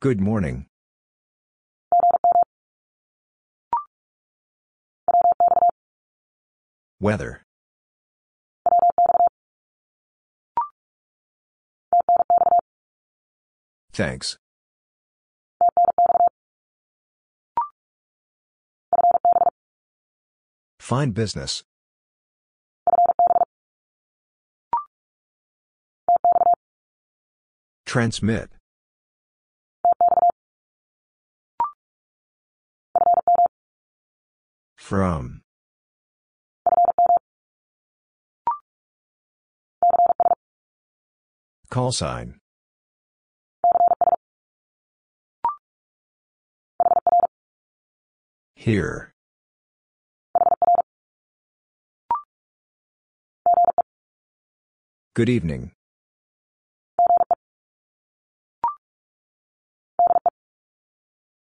Good morning. Weather. Thanks. Fine business. Transmit. From. Call sign. Here. Good evening.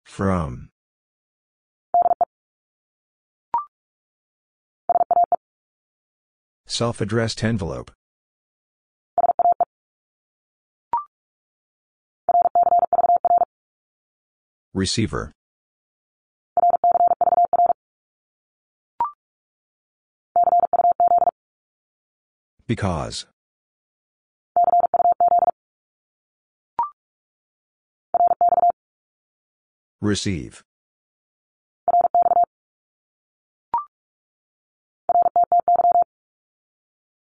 From. Self-addressed envelope. Receiver. Because. Receive.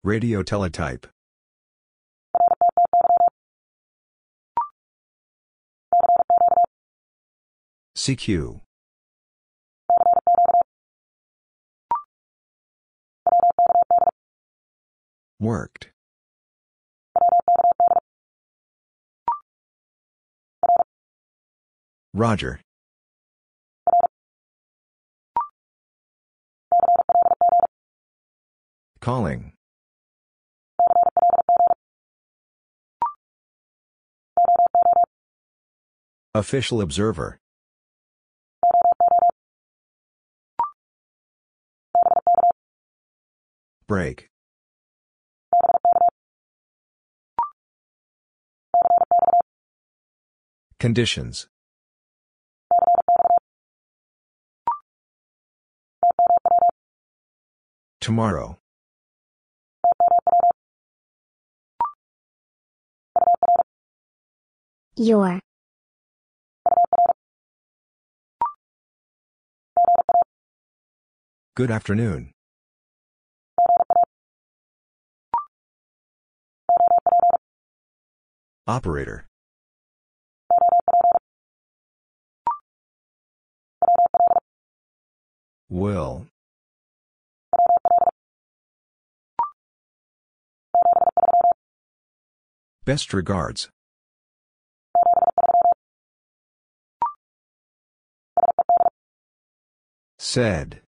Radio teletype. CQ. Worked. Roger. Calling. Official observer. Break. Conditions. Tomorrow. Your. Good afternoon. Operator. Will. Best regards. Said.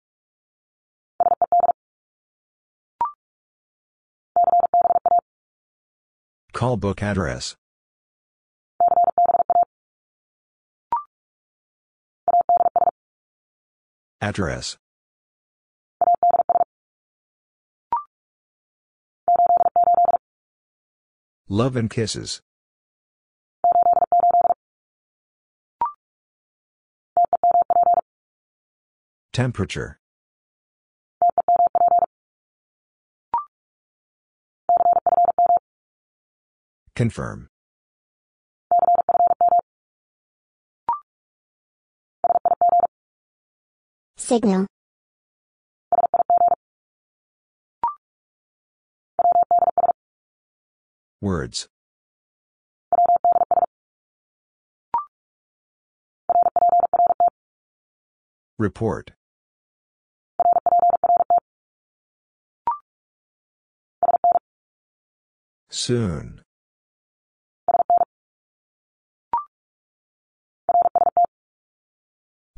Call book address. Address. Love and kisses. Temperature. Confirm. Signal. Words. Report. Soon.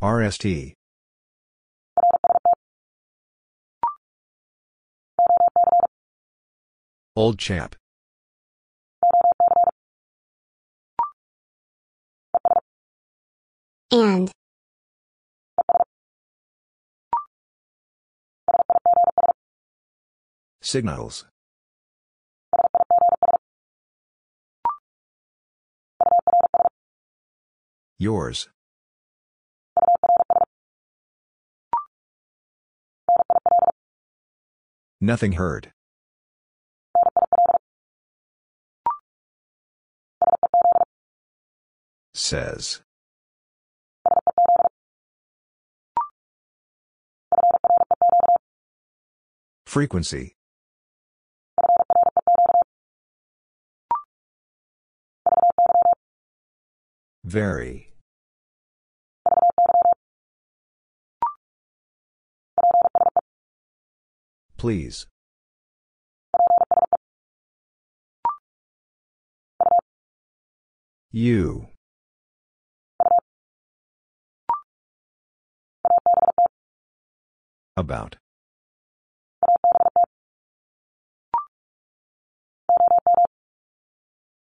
RST. Old chap. And. Signals. Yours. Nothing heard. Says. Frequency. Very. Please. You. About.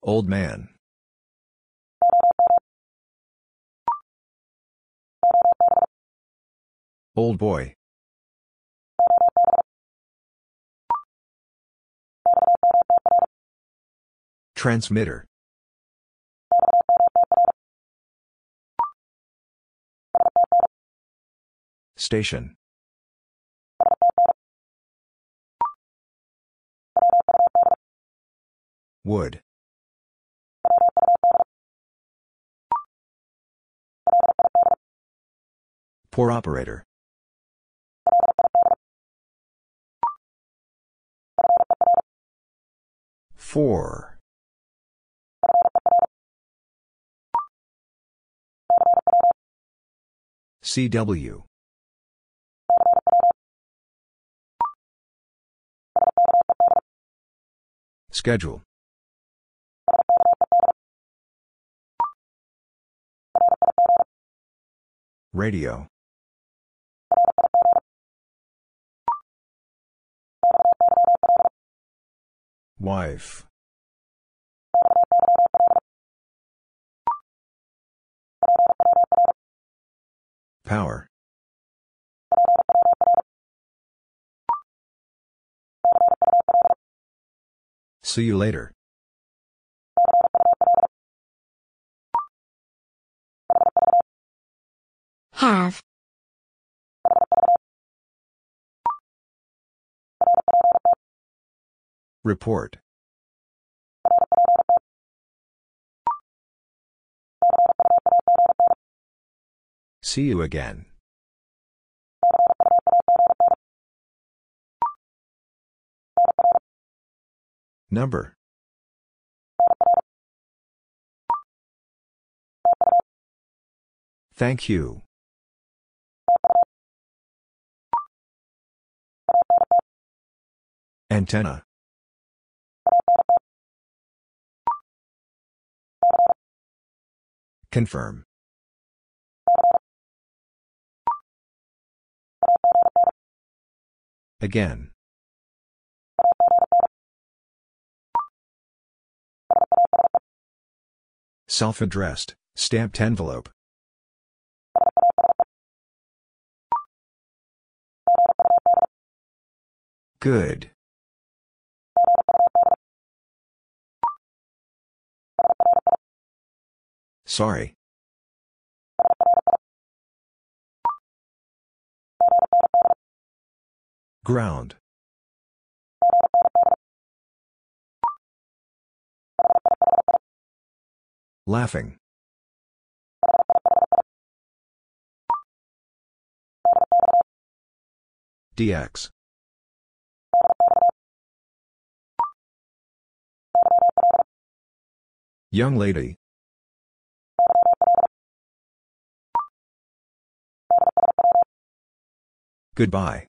Old man. Old boy. Transmitter. Station. Would. Poor operator. Four. CW. Schedule. Radio. Wife. Power. See you later. Have. Report. See you again. Number. Thank you. Antenna. Confirm. Again. Self-addressed, stamped envelope. Good. Sorry. Ground. Laughing. DX. Young lady. Goodbye.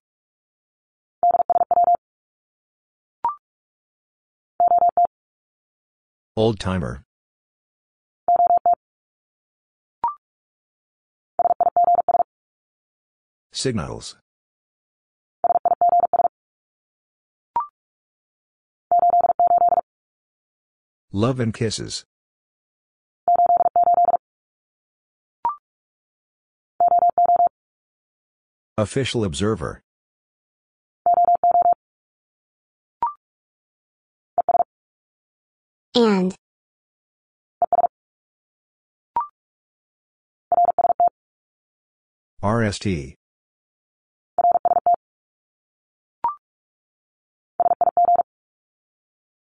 Old timer. Signals. Love and kisses. Official observer. RST.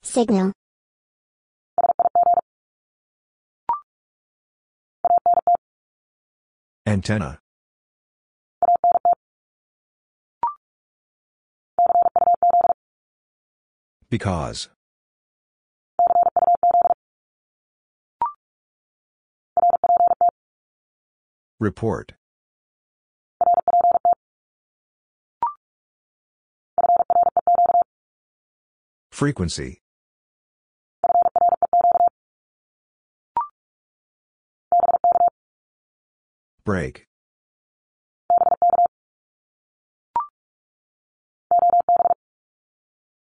Signal. Antenna. Because. Report. Frequency. Break.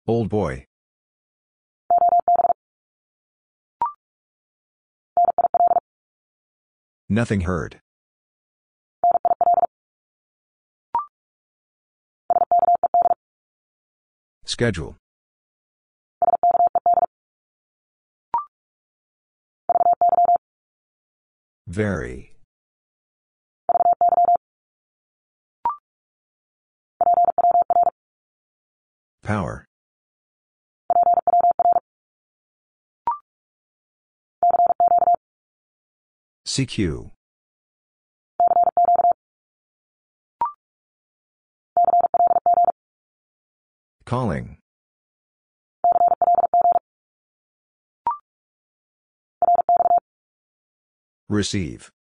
Old boy. Nothing heard. Schedule. Very. Power. CQ. Calling. Receive.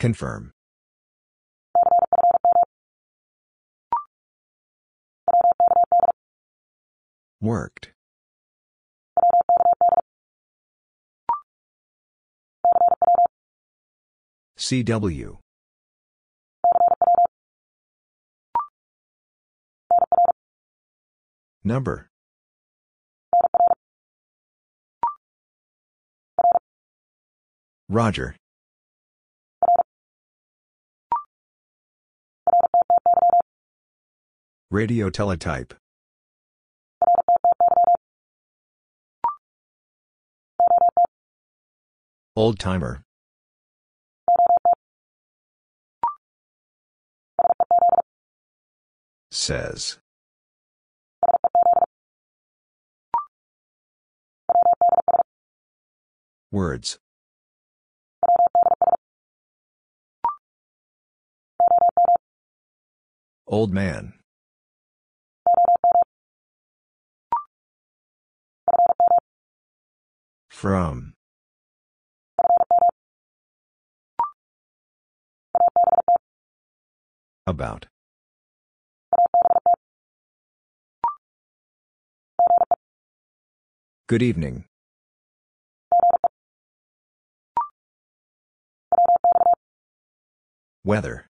Confirm. Worked. CW. Number. Roger. Radio teletype. Old timer. Says. Words. Old man. From. About. Good evening. Weather.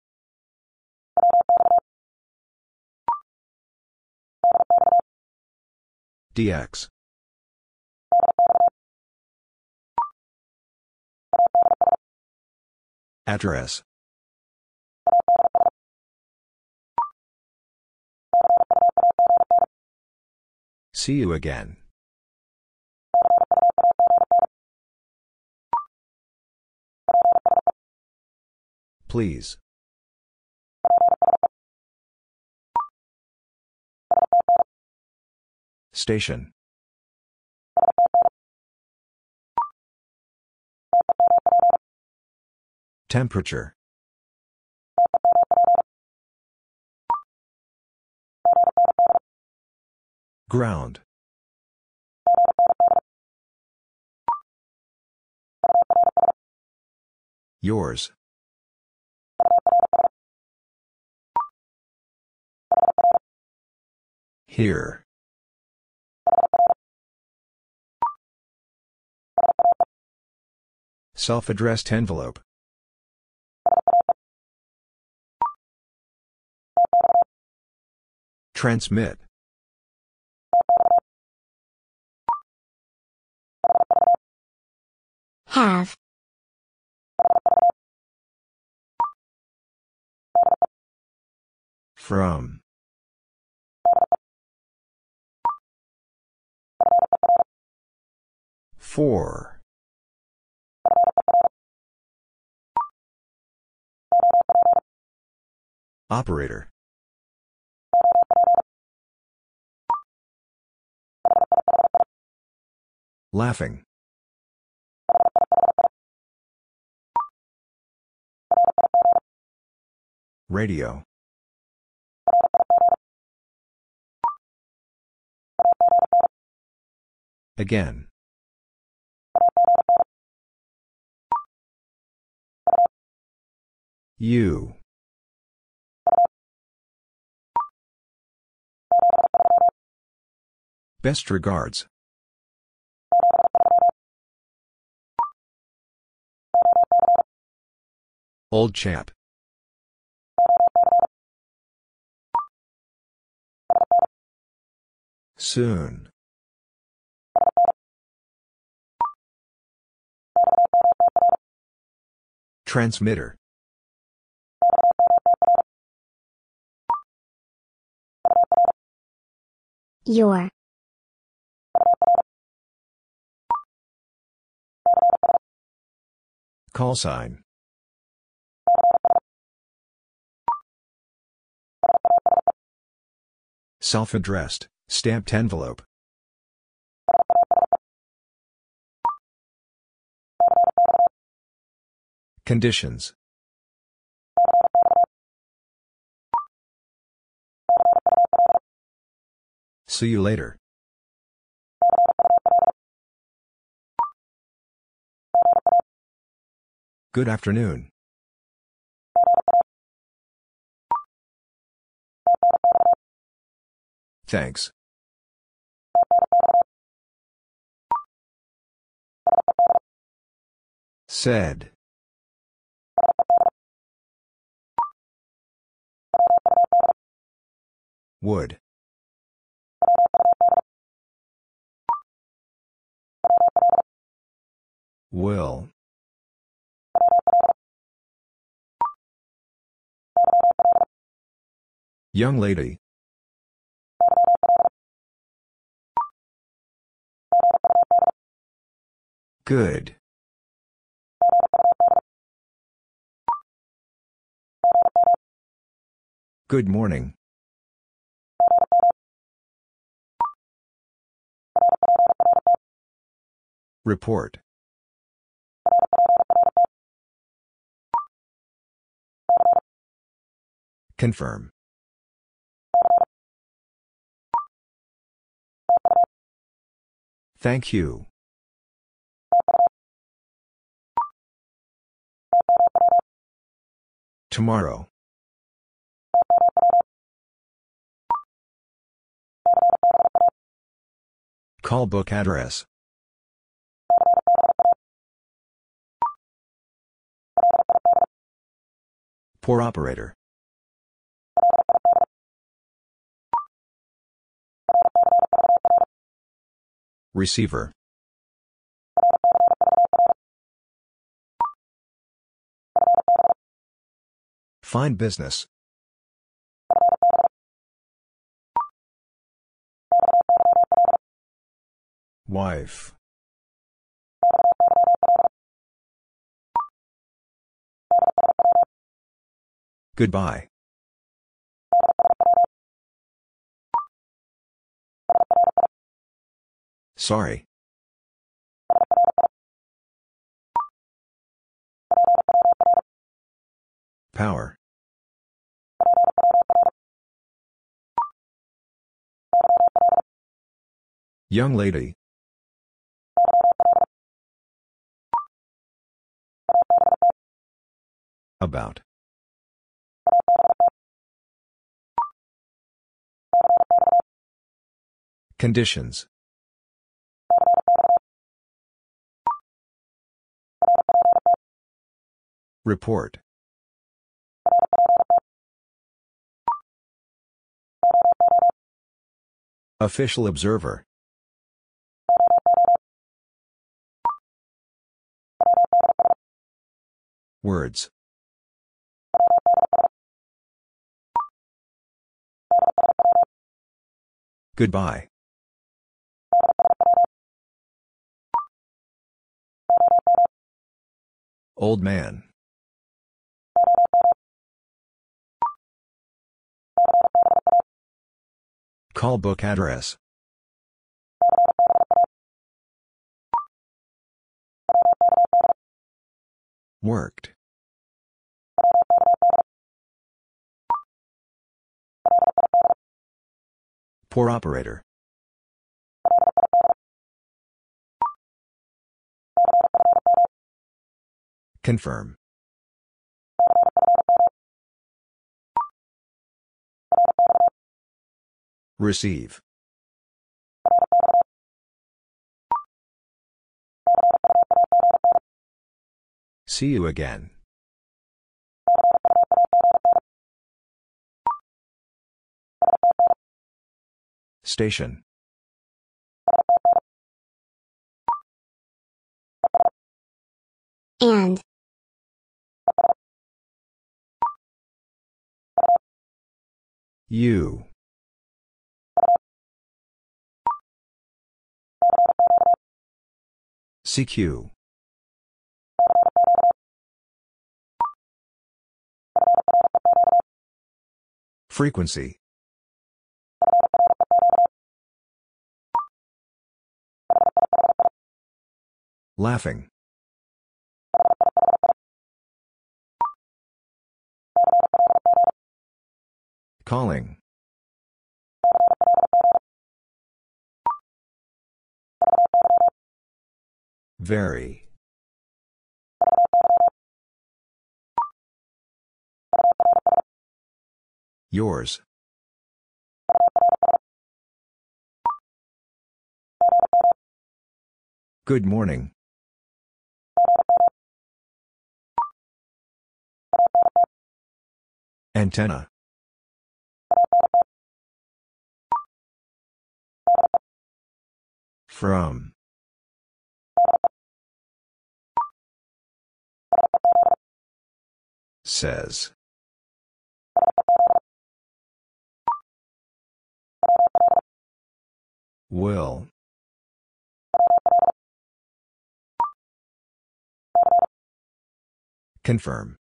DX. Address. See you again. Please. Station. Temperature. Ground. Yours. Here. Self-addressed envelope. Transmit. Have. From. Four. Operator. Laughing. Radio. Again. You. Best regards. Old chap. Soon. Transmitter. Your. Call sign. Self-addressed, stamped envelope. Conditions. See you later. Good afternoon. Thanks. Said. Would. Will. Young lady. Good. Good morning. Report. Confirm. Thank you. Tomorrow. Call book address. Poor operator. Receiver. Fine business. Wife. Goodbye. Sorry. Power. Young lady. About. Conditions. Report. Official observer. Words. Goodbye. Old man. Call book address. Worked. Poor operator. Confirm. Receive. See you again. Station. and, You. CQ. Frequency. Laughing. Calling. Very. Yours. Good morning. Antenna. From. Says. Will. Confirm.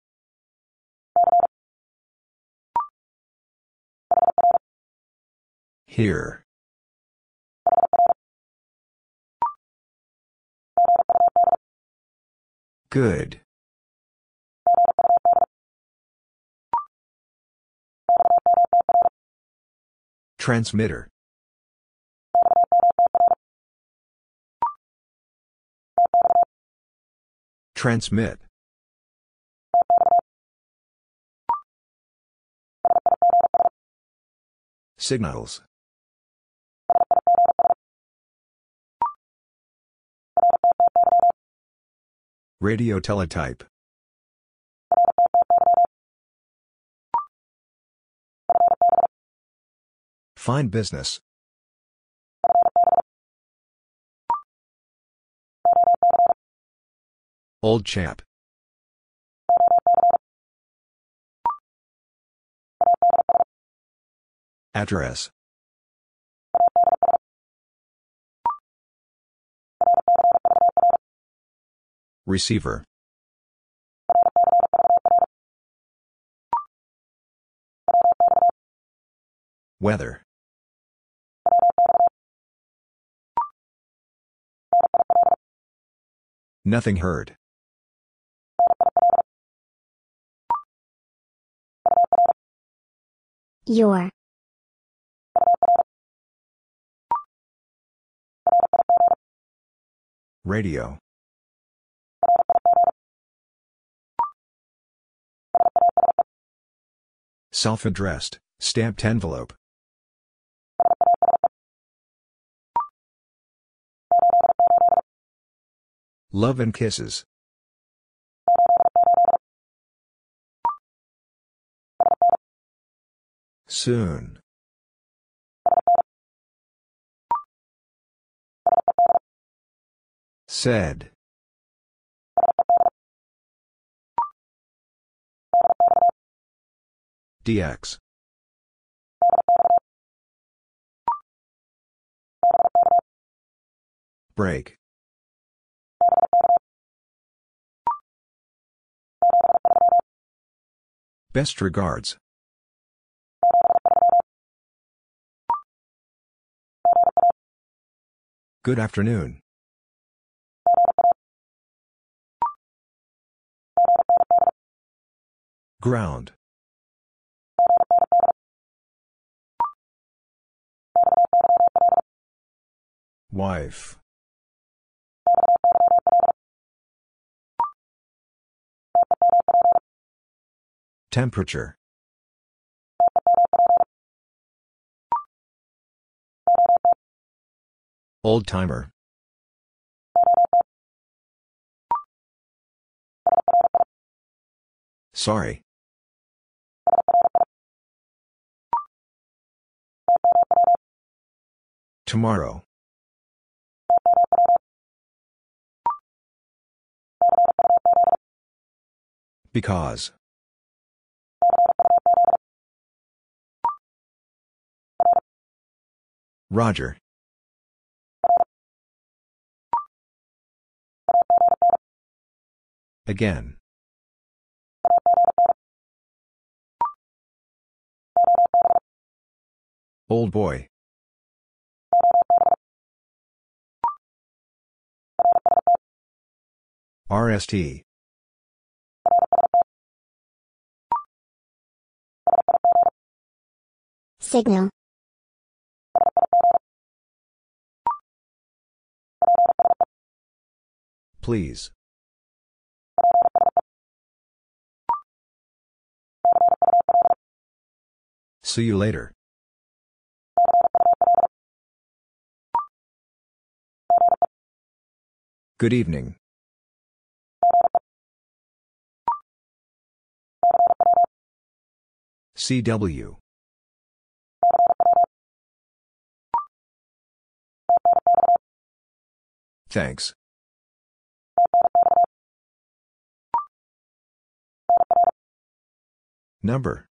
Here. Good. Transmitter. Transmit. Signals. Radio teletype. Fine business. Old chap. Address. Receiver. Weather. Nothing heard. your, Radio. Self-addressed, stamped envelope. Love and kisses. Soon. Said. DX. Break. Best regards. Good afternoon. Ground. Wife. Temperature. Old timer. Sorry. Tomorrow. Because. Roger. Again. Old boy. RST. Signal. Please. See you later. Good evening. CW. Thanks. Number.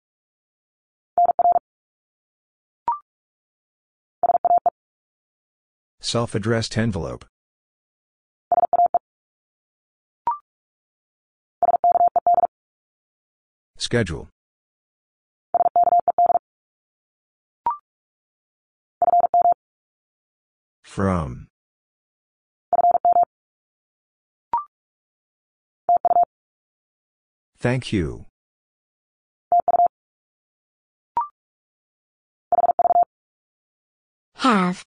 Self-addressed envelope. Schedule. From. Thank you. Have.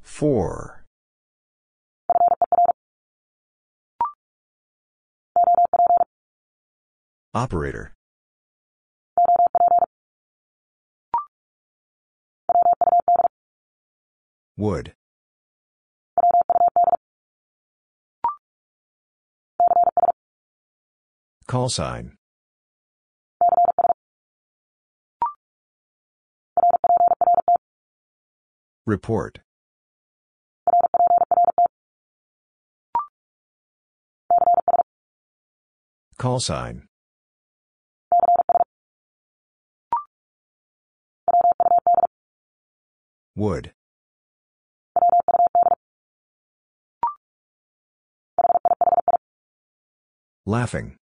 For. Operator. Would. Call sign. Report. Call sign. Would. Laughing.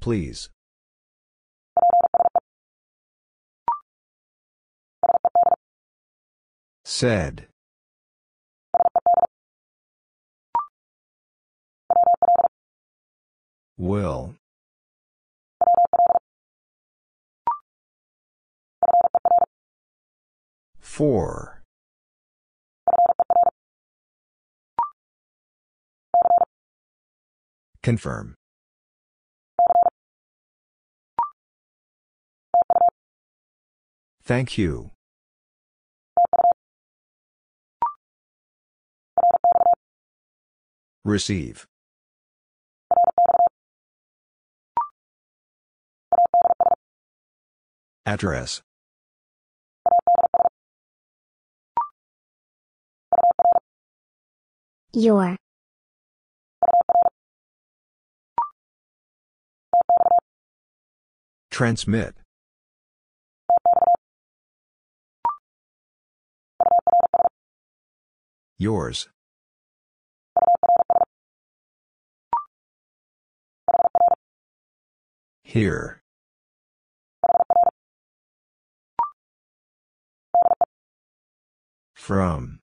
Please. Said. Will. For. Confirm. Thank you. Receive. Address. Your. Transmit. Yours. Here. From.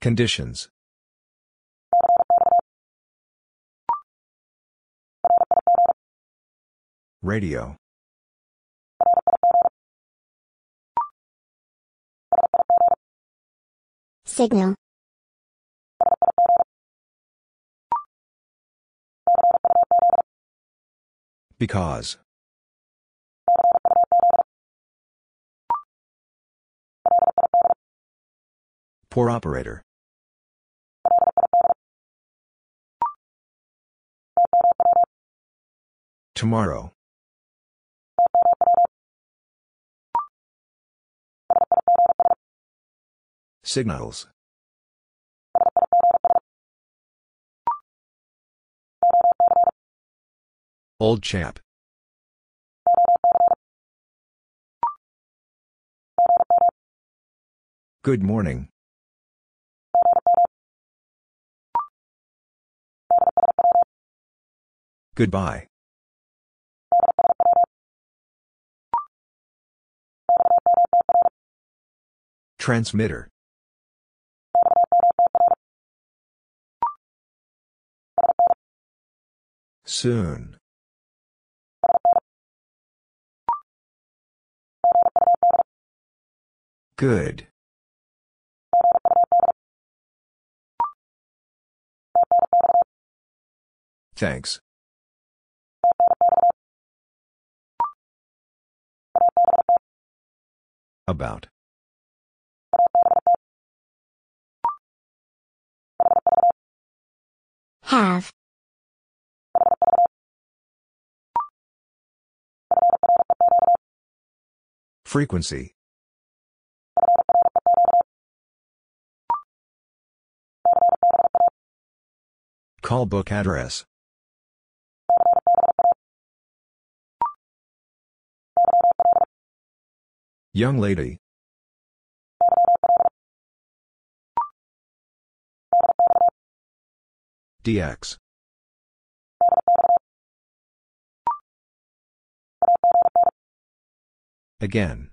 Conditions. Radio. Signal. Because. Poor operator. Tomorrow. Signals. Old chap. Good morning. Goodbye. Transmitter. Soon. Good. Thanks. About. Have. Frequency. Call book address. Young lady. DX. Again.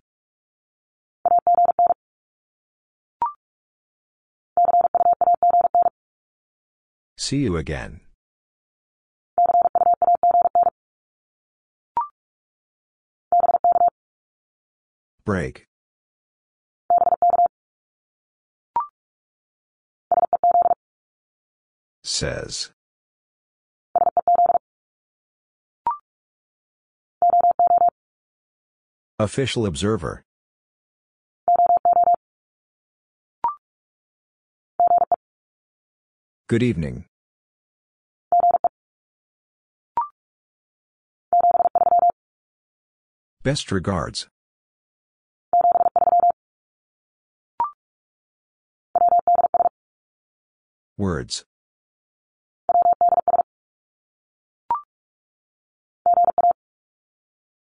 See you again. Break. Says. Official observer. Good evening. Best regards. Words.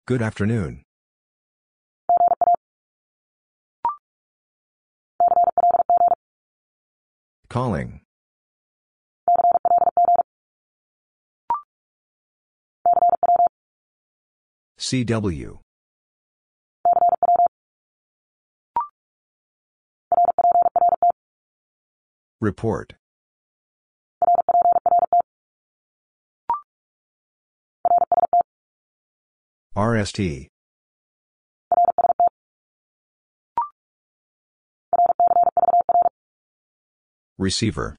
Good afternoon. Calling. CW. Report. RST. Receiver.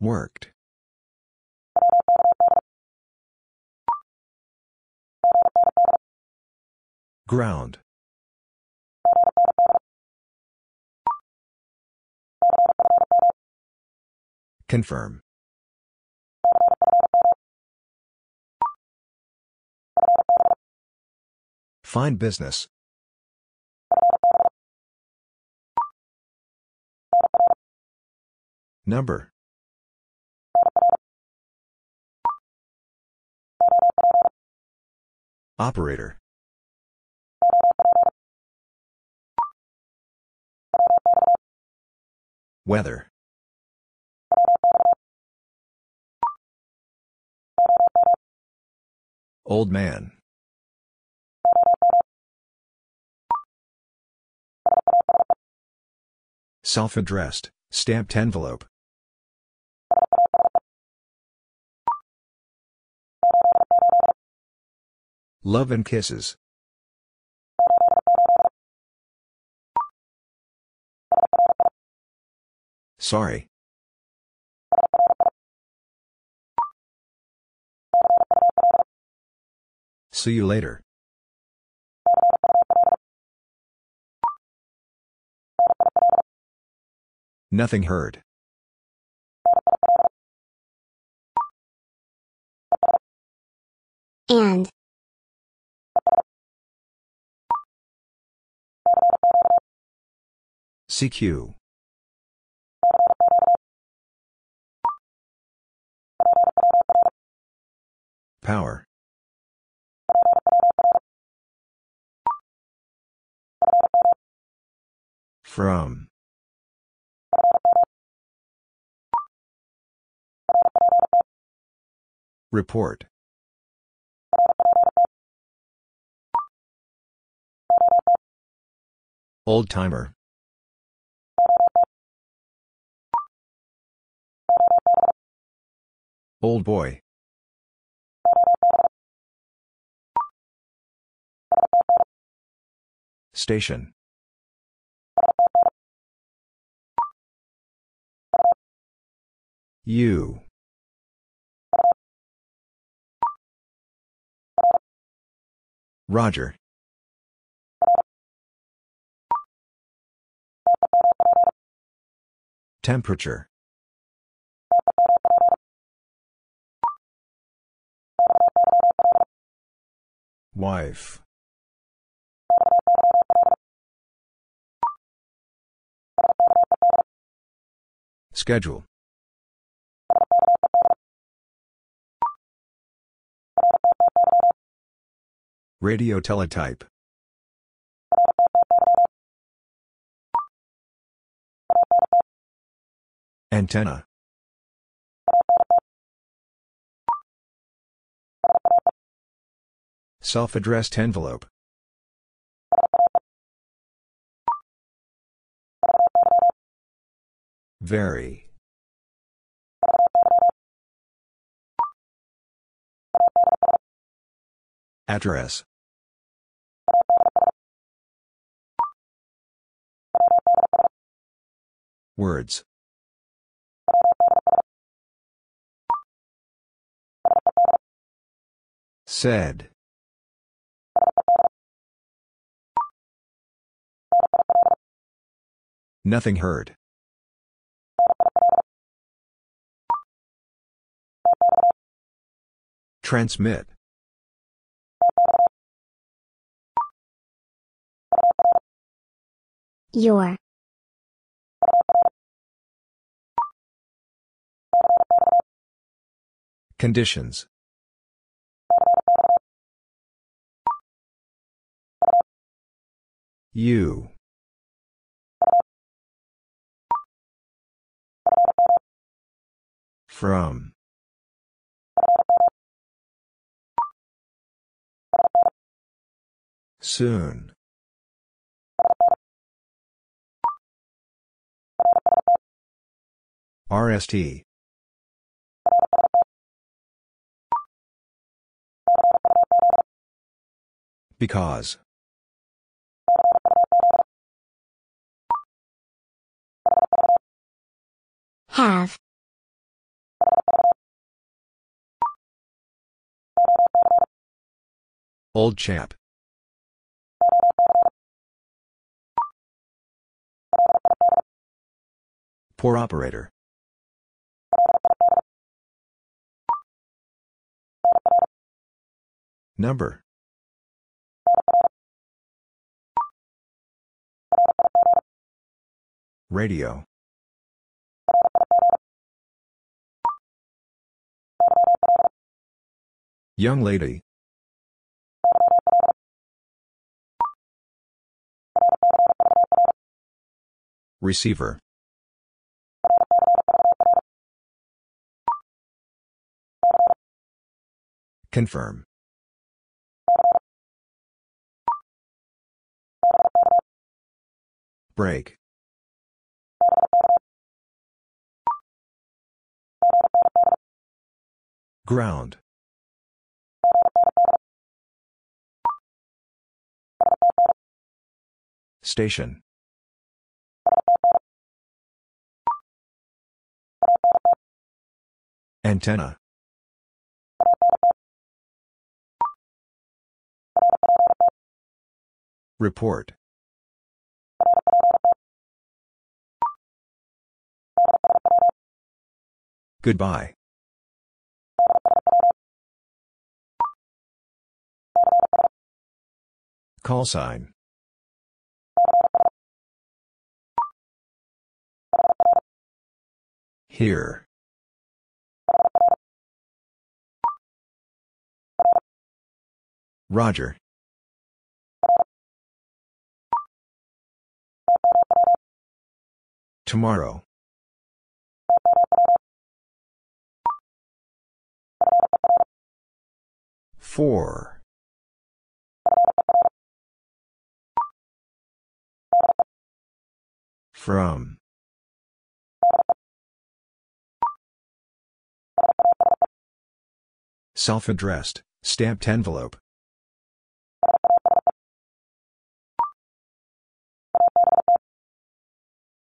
Worked. Ground. Confirm. Fine business. Number. Operator. Weather. Old man. Self-addressed, stamped envelope. Love and kisses. Sorry. See you later. Nothing heard. And. CQ. Power. From. Report. Old timer. Old boy. Station. You. Roger. Temperature. Wife. Schedule. Radio teletype. Antenna. Self-addressed envelope. Very. Address. Words. Said. Nothing heard. Transmit. Your. Conditions. You. From. Soon. RST. Because. Have. Old chap. Poor operator. Number. Radio. Young lady. Receiver. Confirm. Break. Ground. Station. Antenna. Report. Goodbye. Call sign. Here. Roger. Tomorrow. Four. From. Self-addressed, stamped envelope.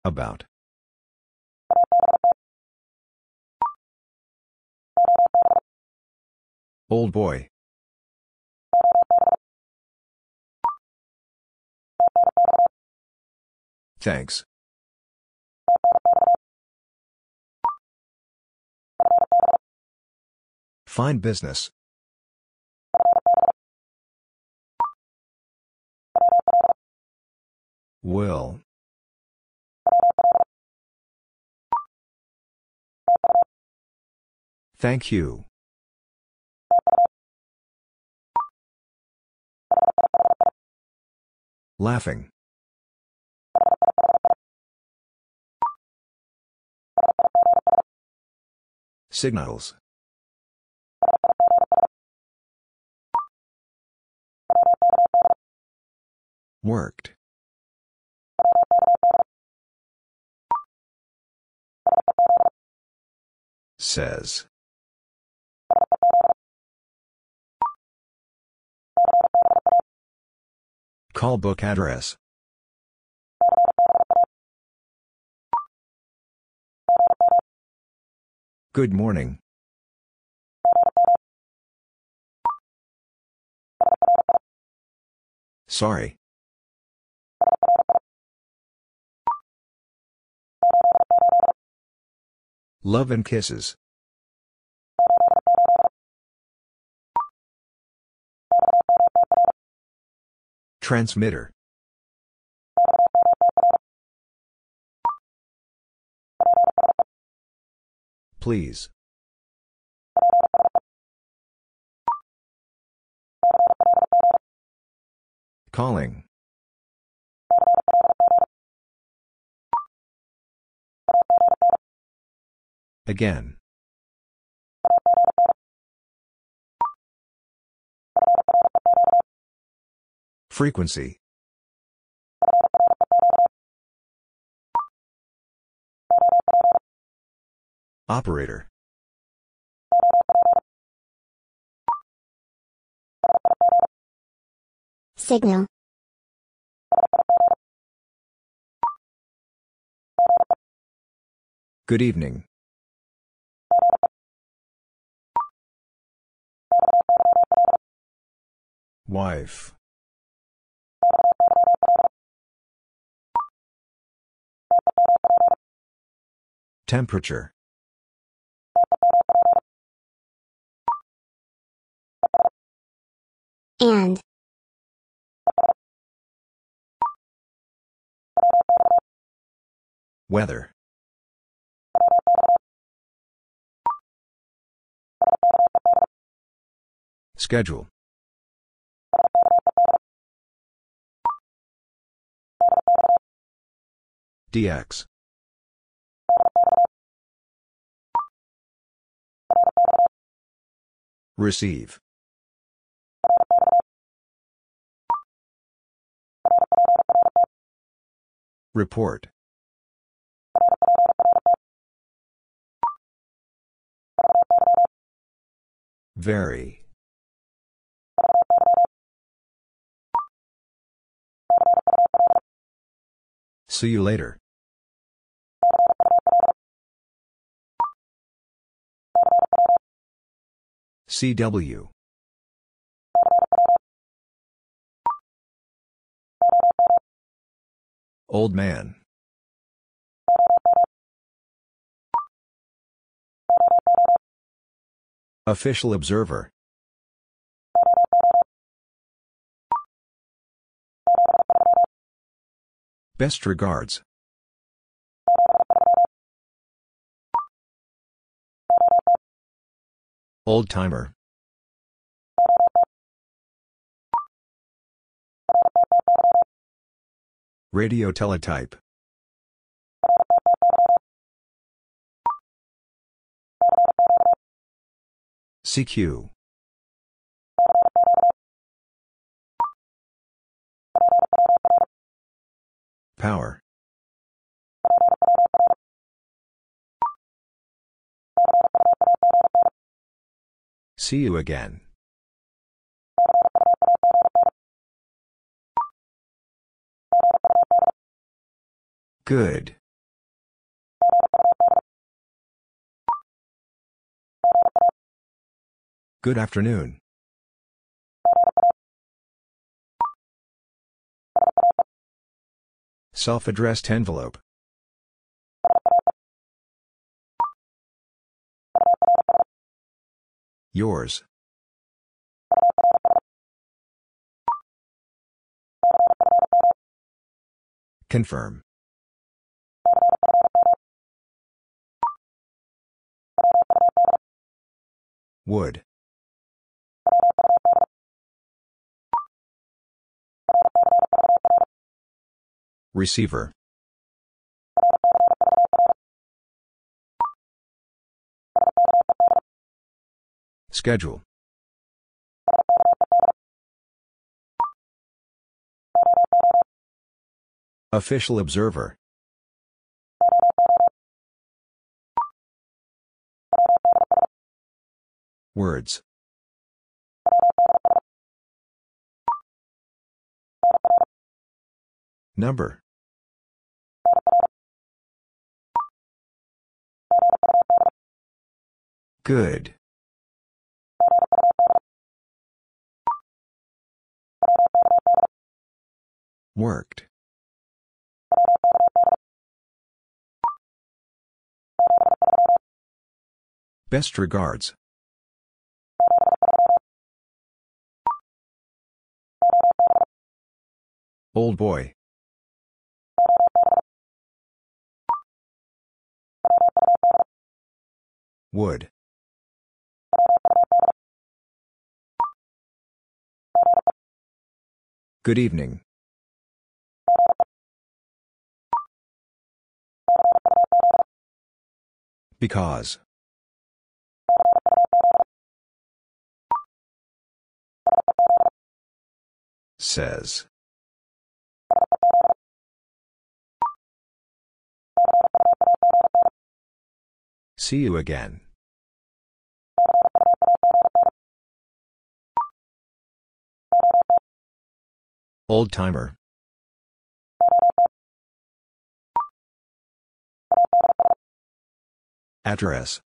About. Old boy. Thanks. Fine business. Will. Thank you. Laughing. Signals. Worked. Says. Call book address. Good morning. Sorry. Love and kisses. Transmitter. Please. Calling. Again. Frequency. Operator. Signal. Good evening. Wife. Temperature. And. Weather. Schedule. DX. Receive. Report. Very. See you later. CW. Old man. Official observer. Best regards. Old timer. Radio teletype. CQ. Power. See you again. Good. Good afternoon. Self-addressed envelope. Yours. Confirm. Would. Receiver. Schedule. Official observer. Words. Number. Good. Worked. Best regards. Old boy. Would. Good evening. Because. Says. See you again. Old timer. Address.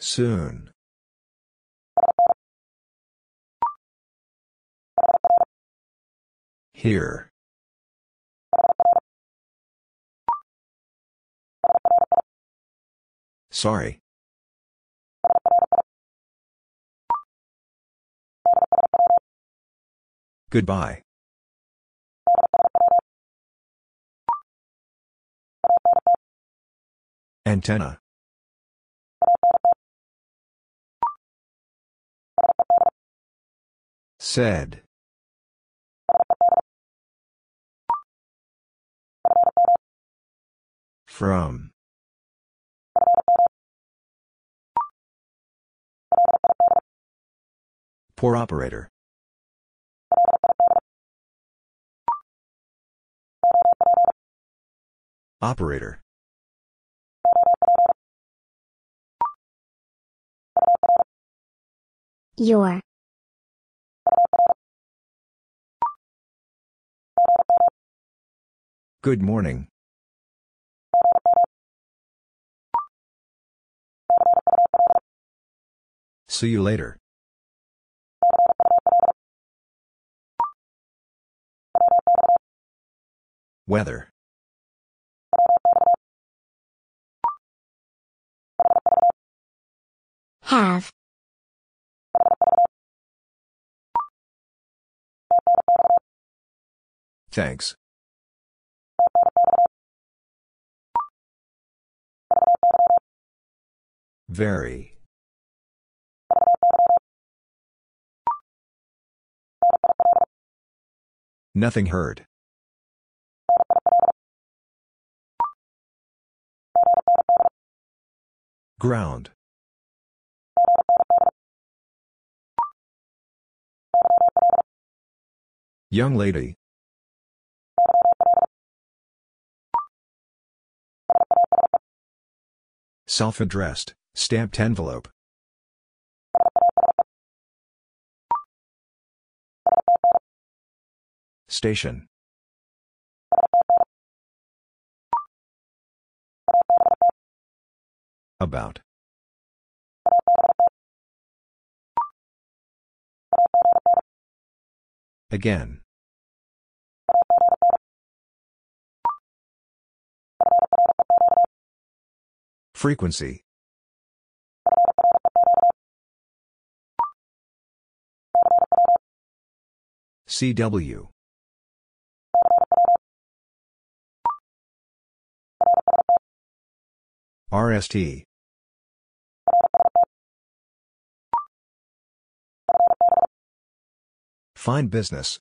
Soon. Here. Sorry. Goodbye. Antenna. Said. From. Poor operator. Operator. Your. Good morning. See you later. Weather. Have. Thanks. Very. Nothing heard. Ground. Young lady. Self-addressed, stamped envelope. Station. About. Again. Frequency. CW. RST. Fine business.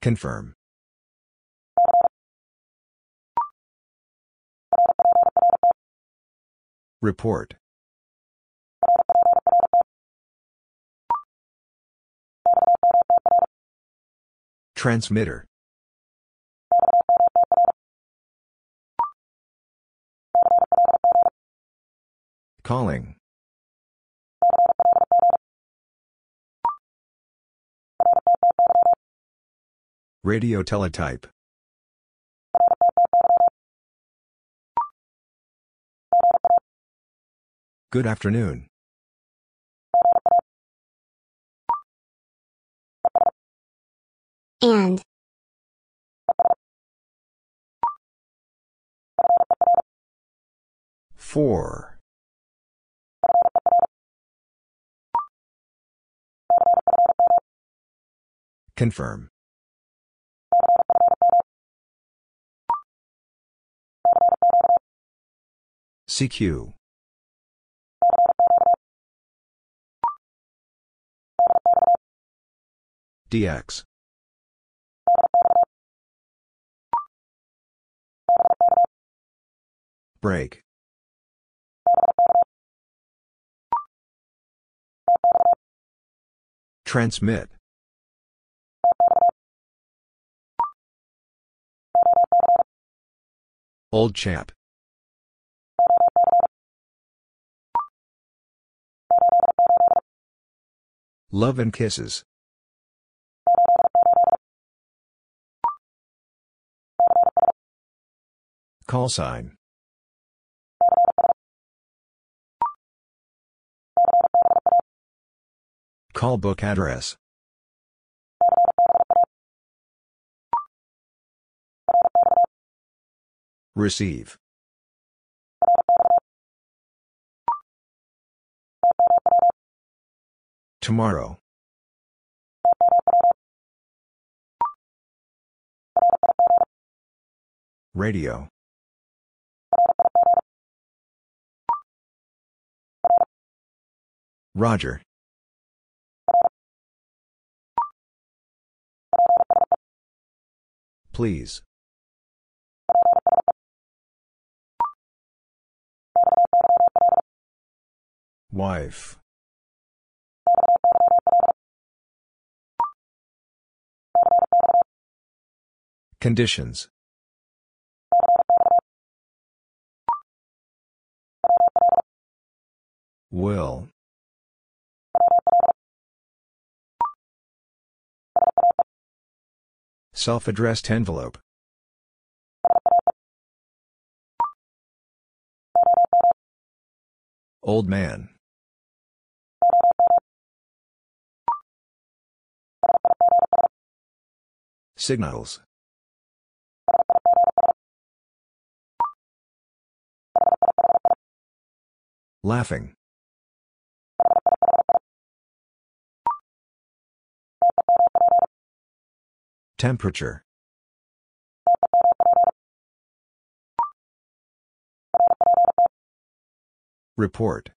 Confirm. Report. Transmitter. Calling. Radio teletype. Good afternoon. And. Four. Confirm. CQ. DX. Break. Transmit. Old chap. Love and kisses. Call sign. Call book address. Receive. Tomorrow. Radio. Roger. Please. Wife. Conditions. Will. Self-addressed envelope. Old man. Signals. Laughing. Temperature. Report.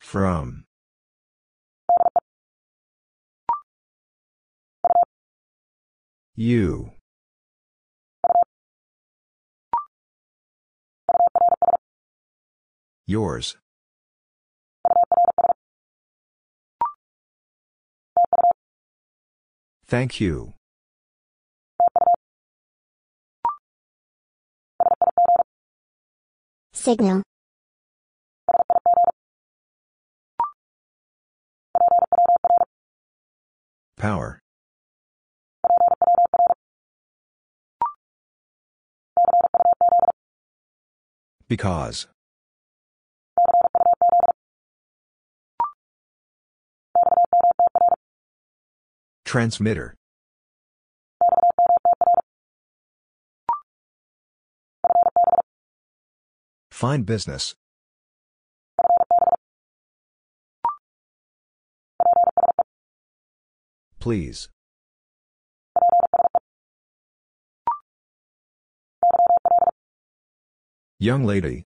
From. You. Yours. Thank you. Signal. Power. Because. Transmitter. Fine business. Please. Young lady.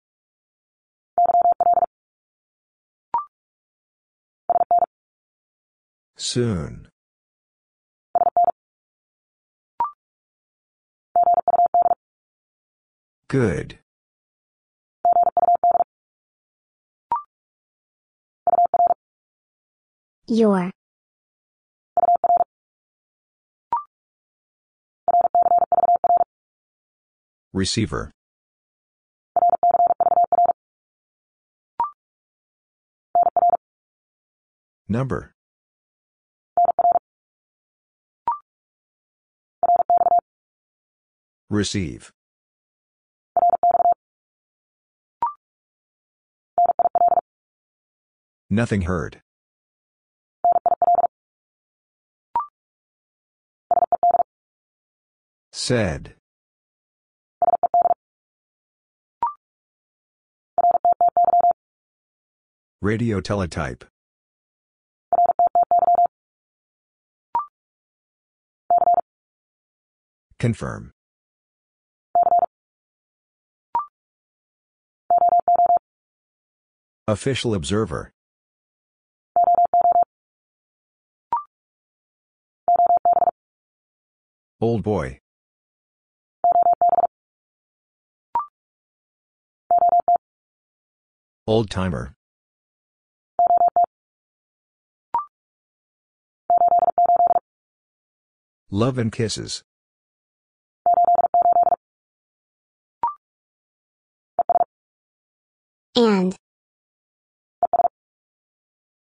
Soon. Good. Your. Receiver. Number. Receive. Nothing heard. Said. Radio teletype. Confirm. Official observer. Old boy. Old timer. Love and kisses.